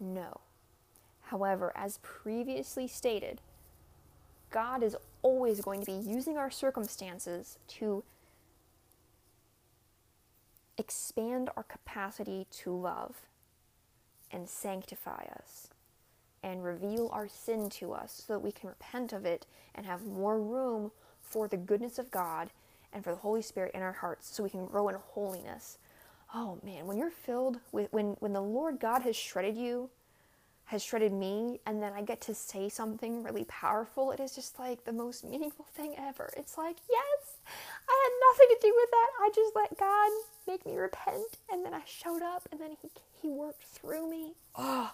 No. However, as previously stated, God is always going to be using our circumstances to expand our capacity to love and sanctify us and reveal our sin to us so that we can repent of it and have more room for the goodness of God and for the Holy Spirit in our hearts so we can grow in holiness. oh man, when you're filled with when when the Lord God has shredded you, has shredded me, and then I get to say something really powerful, it is just like the most meaningful thing ever. It's like, yes, I had nothing to do with that. I just let God make me repent, and then I showed up, and then He He worked through me. Oh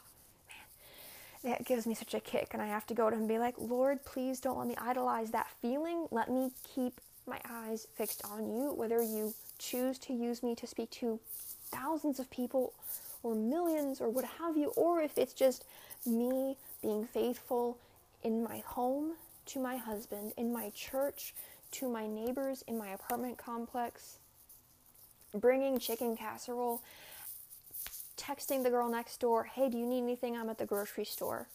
man, that gives me such a kick, and I have to go to Him and be like, Lord, please don't let me idolize that feeling. Let me keep my eyes fixed on you, whether you choose to use me to speak to thousands of people or millions or what have you, or if it's just me being faithful in my home to my husband, in my church to my neighbors, in my apartment complex, bringing chicken casserole, texting the girl next door, hey, do you need anything? I'm at the grocery store.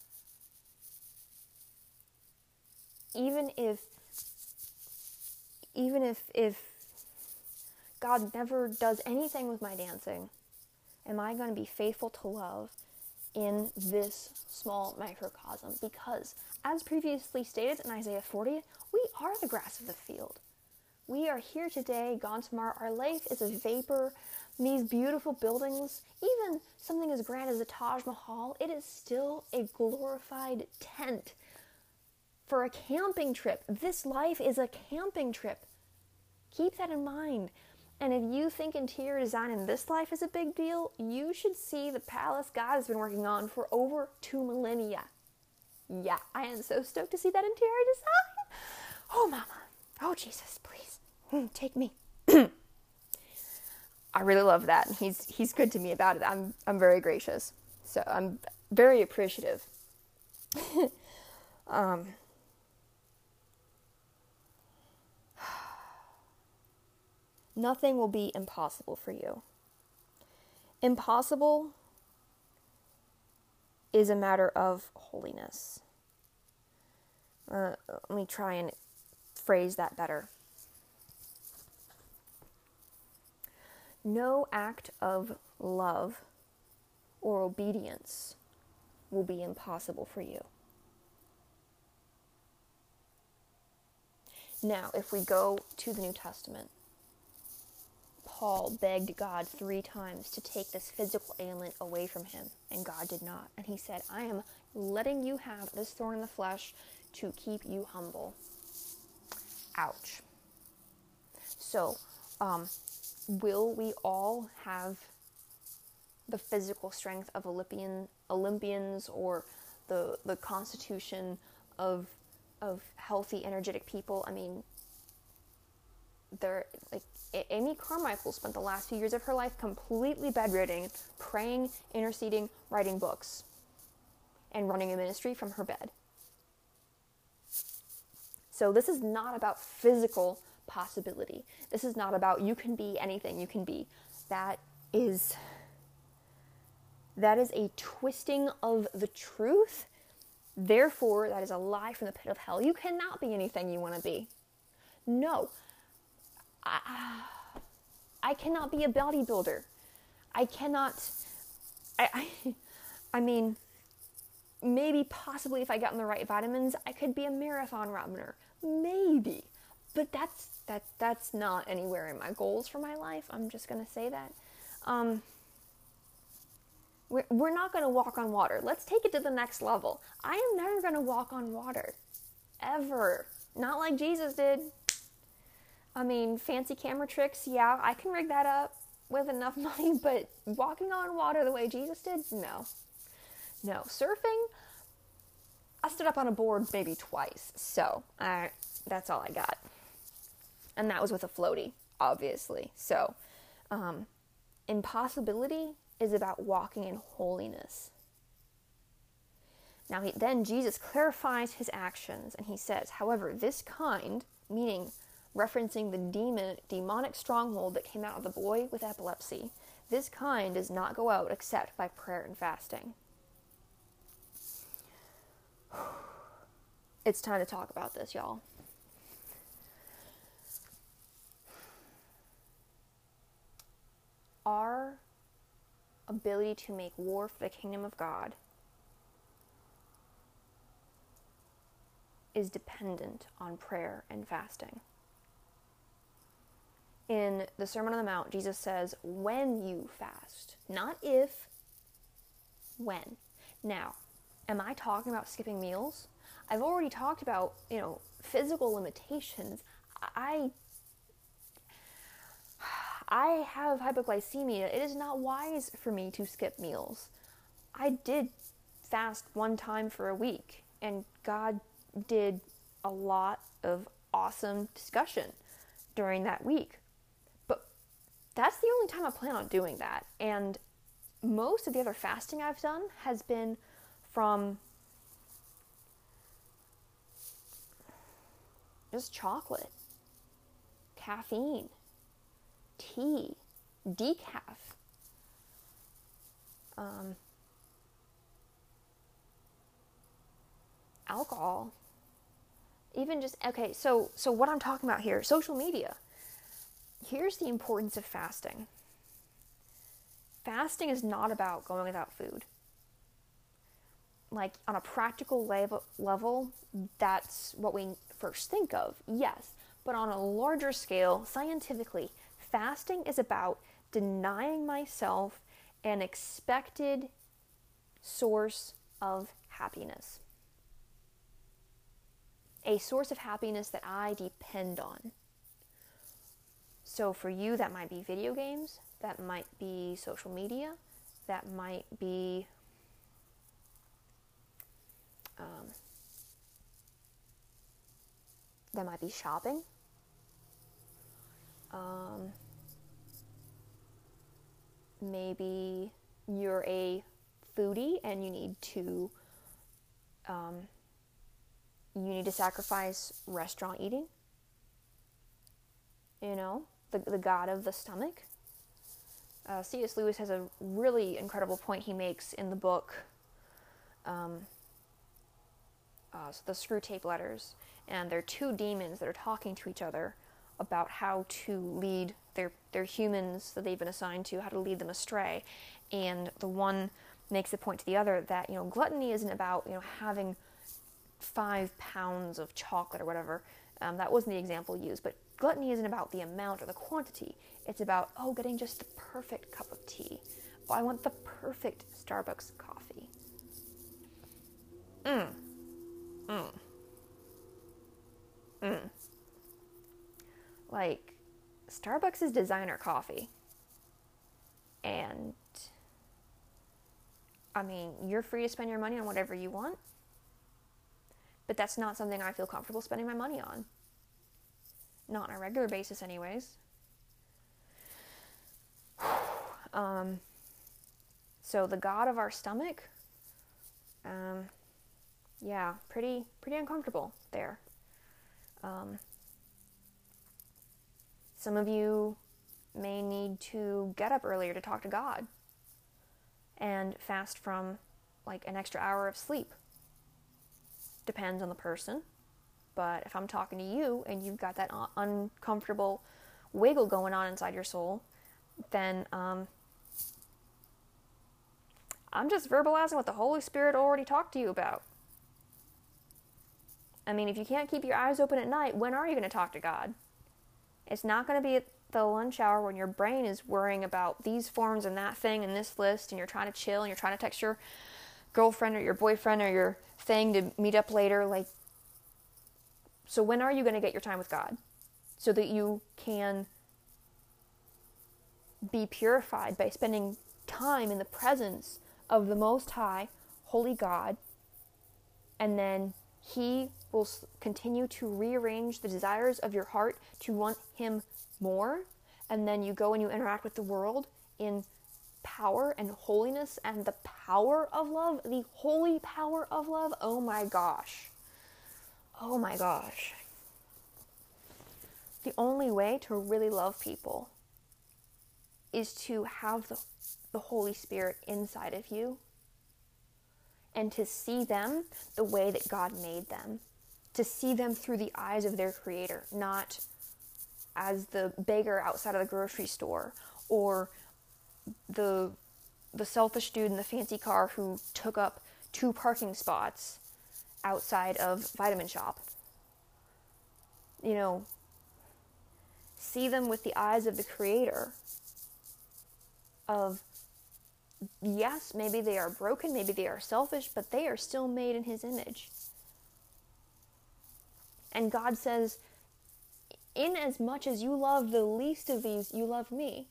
Even if even if if God never does anything with my dancing, am I going to be faithful to love in this small microcosm? Because, as previously stated in Isaiah 40, we are the grass of the field. We are here today, gone tomorrow. Our life is a vapor. These beautiful buildings, even something as grand as the Taj Mahal, it is still a glorified tent for a camping trip. This life is a camping trip. Keep that in mind. And if you think interior design in this life is a big deal, you should see the palace God has been working on for over two millennia. Yeah, I am so stoked to see that interior design. Oh, Mama. Oh, Jesus, please. Hmm, take me. *clears throat* I really love that. He's he's good to me about it. I'm I'm very gracious. So I'm very appreciative. *laughs* um, Nothing will be impossible for you. Impossible is a matter of holiness. Uh, let me try and phrase that better. No act of love or obedience will be impossible for you. Now, if we go to the New Testament, Paul begged God three times to take this physical ailment away from him, and God did not. And he said, I am letting you have this thorn in the flesh to keep you humble. Ouch. So, um, will we all have the physical strength of Olympian Olympians or the the constitution of of healthy, energetic people? I mean, they're like Amy Carmichael spent the last few years of her life completely bedridden, praying, interceding, writing books, and running a ministry from her bed. So, this is not about physical possibility. This is not about you can be anything you can be. That is that is a twisting of the truth. Therefore, that is a lie from the pit of hell. You cannot be anything you want to be. No, I, I cannot be a bodybuilder. I cannot. I, I, I mean, maybe possibly if I got in the right vitamins, I could be a marathon runner. Maybe, but that's that that's not anywhere in my goals for my life. I'm just gonna say that. Um, we're, we're not gonna walk on water. Let's take it to the next level. I am never gonna walk on water, ever. Not like Jesus did. I mean, fancy camera tricks, yeah, I can rig that up with enough *laughs* money, but walking on water the way Jesus did, no. No. Surfing, I stood up on a board maybe twice, so I, that's all I got. And that was with a floaty, obviously. So, um, impossibility is about walking in holiness. Now, he, then Jesus clarifies his actions and he says, however, this kind, meaning referencing the demon, demonic stronghold that came out of the boy with epilepsy. This kind does not go out except by prayer and fasting. *sighs* It's time to talk about this, y'all. Our ability to make war for the kingdom of God is dependent on prayer and fasting. In the Sermon on the Mount, Jesus says, when you fast, not if, when. Now, am I talking about skipping meals? I've already talked about, you know, physical limitations. I I have hypoglycemia. It is not wise for me to skip meals. I did fast one time for a week, and God did a lot of awesome discussion during that week. That's the only time I plan on doing that. And most of the other fasting I've done has been from just chocolate, caffeine, tea, decaf. Um, alcohol even just okay so so what i'm talking about here social media here's the importance of fasting. Fasting is not about going without food. Like on a practical level, level that's what we first think of yes. But on a larger scale scientifically fasting is about denying myself an expected source of happiness. A source of happiness that I depend on. So for you, that might be video games, that might be social media, that might be um, that might be shopping. Um, maybe you're a foodie and you need to um, you need to sacrifice restaurant eating. You know, the, the god of the stomach. Uh, C.S. Lewis has a really incredible point he makes in the book, um, uh, so the Screwtape Letters, and they're two demons that are talking to each other about how to lead their their humans that they've been assigned to, how to lead them astray, and the one makes the point to the other that you know gluttony isn't about you know having five pounds of chocolate or whatever. Um, that wasn't the example used, but gluttony isn't about the amount or the quantity. It's about, oh, getting just the perfect cup of tea. Oh, I want the perfect Starbucks coffee. Mmm. Mmm. Mmm. Like, Starbucks is designer coffee. And, I mean, you're free to spend your money on whatever you want. But that's not something I feel comfortable spending my money on. Not on a regular basis, anyways. *sighs* um, so the god of our stomach, um, yeah, pretty pretty uncomfortable there. Um, some of you may need to get up earlier to talk to God and fast from like an extra hour of sleep depends on the person. But if I'm talking to you and you've got that uncomfortable wiggle going on inside your soul, then um, I'm just verbalizing what the Holy Spirit already talked to you about. I mean, if you can't keep your eyes open at night, when are you going to talk to God? It's not going to be at the lunch hour when your brain is worrying about these forms and that thing and this list, and you're trying to chill and you're trying to text your girlfriend or your boyfriend or your thing to meet up later. Like, so when are you going to get your time with God? So that you can be purified by spending time in the presence of the Most High, Holy God, and then He will continue to rearrange the desires of your heart to want Him more. And then you go and you interact with the world in power and holiness and the power of love, the holy power of love, oh my gosh. Oh my gosh. The only way to really love people is to have the, the Holy Spirit inside of you and to see them the way that God made them, to see them through the eyes of their Creator, not as the beggar outside of the grocery store or the the selfish dude in the fancy car who took up two parking spots outside of Vitamin Shoppe. You know, see them with the eyes of the Creator. Of, yes, maybe they are broken, maybe they are selfish, but they are still made in His image. And God says, In as much as you love the least of these, you love me.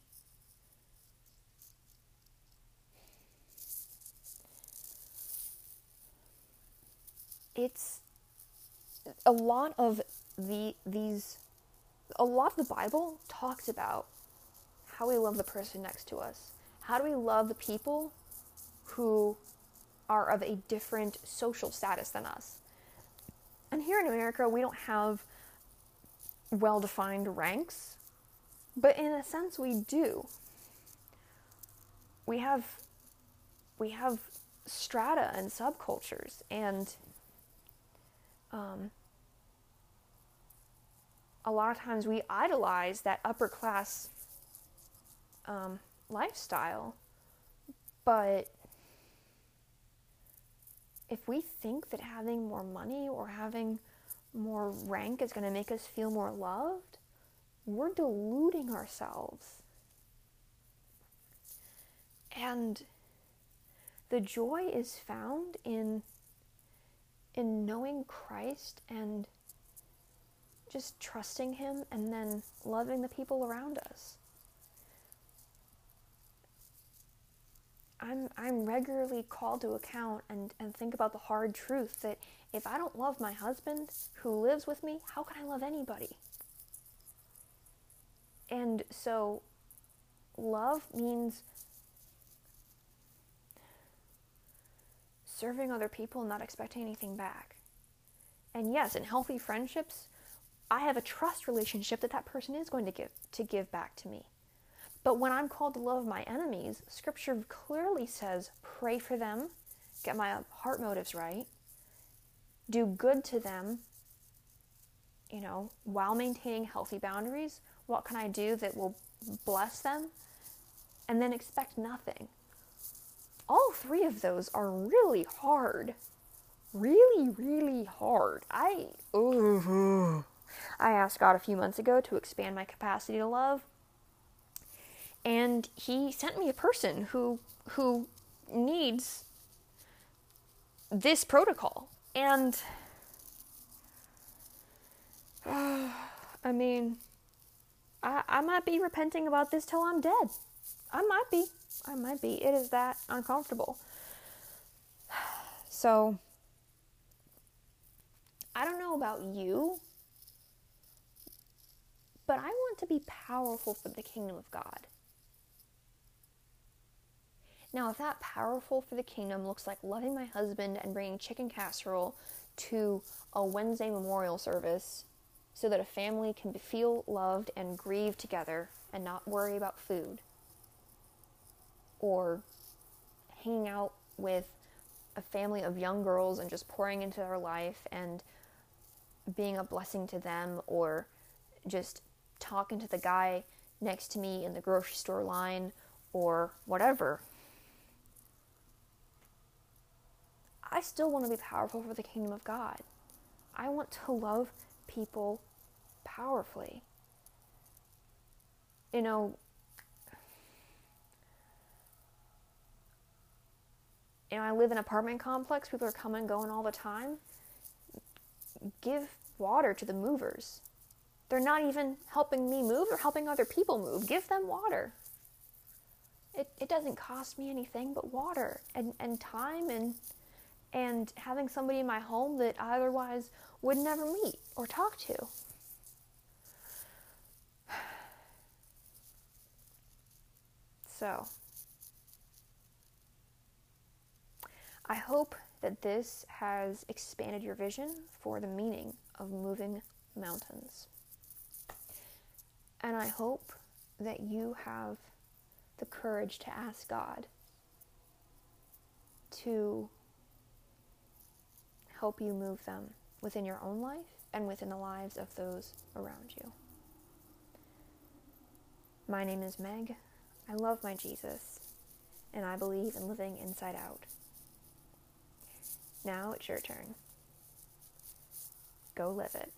It's a lot of the these a lot of the Bible talks about how we love the person next to us. How do we love the people who are of a different social status than us? And here in America, we don't have well defined ranks, but in a sense, we do. We have we have strata and subcultures, and um, a lot of times we idolize that upper class um, lifestyle, but if we think that having more money or having more rank is going to make us feel more loved, we're deluding ourselves. And the joy is found in in knowing Christ and just trusting him and then loving the people around us. I'm I'm regularly called to account and, and think about the hard truth that if I don't love my husband who lives with me, how can I love anybody? And so love means serving other people and not expecting anything back. And yes, in healthy friendships, I have a trust relationship that that person is going to give to give back to me. But when I'm called to love my enemies, scripture clearly says, pray for them, get my heart motives right, do good to them, you know, while maintaining healthy boundaries. What can I do that will bless them? And then expect nothing. All three of those are really hard. Really, really hard. I, ooh, I asked God a few months ago to expand my capacity to love. And he sent me a person who who needs this protocol. And uh, *sighs* i mean I, I might be repenting about this till i'm dead. I might be i might be. It is that uncomfortable. *sighs* So i don't know about you but i want to be powerful for the kingdom of god. Now, if that powerful for the kingdom looks like loving my husband and bringing chicken casserole to a Wednesday memorial service so that a family can feel loved and grieve together and not worry about food, or hanging out with a family of young girls and just pouring into their life and being a blessing to them, or just talking to the guy next to me in the grocery store line, or whatever. I still want to be powerful for the kingdom of God. I want to love people powerfully. You know, know, I live in an apartment complex. People are coming and going all the time. Give water to the movers. They're not even helping me move, they're helping other people move. Give them water. It, it doesn't cost me anything but water and, and time and and having somebody in my home that I otherwise would never meet or talk to. *sighs* So, I hope that this has expanded your vision for the meaning of moving mountains. And I hope that you have the courage to ask God to help you move them within your own life and within the lives of those around you. My name is Meg. I love my Jesus, and I believe in living inside out. Now it's your turn. Go live it.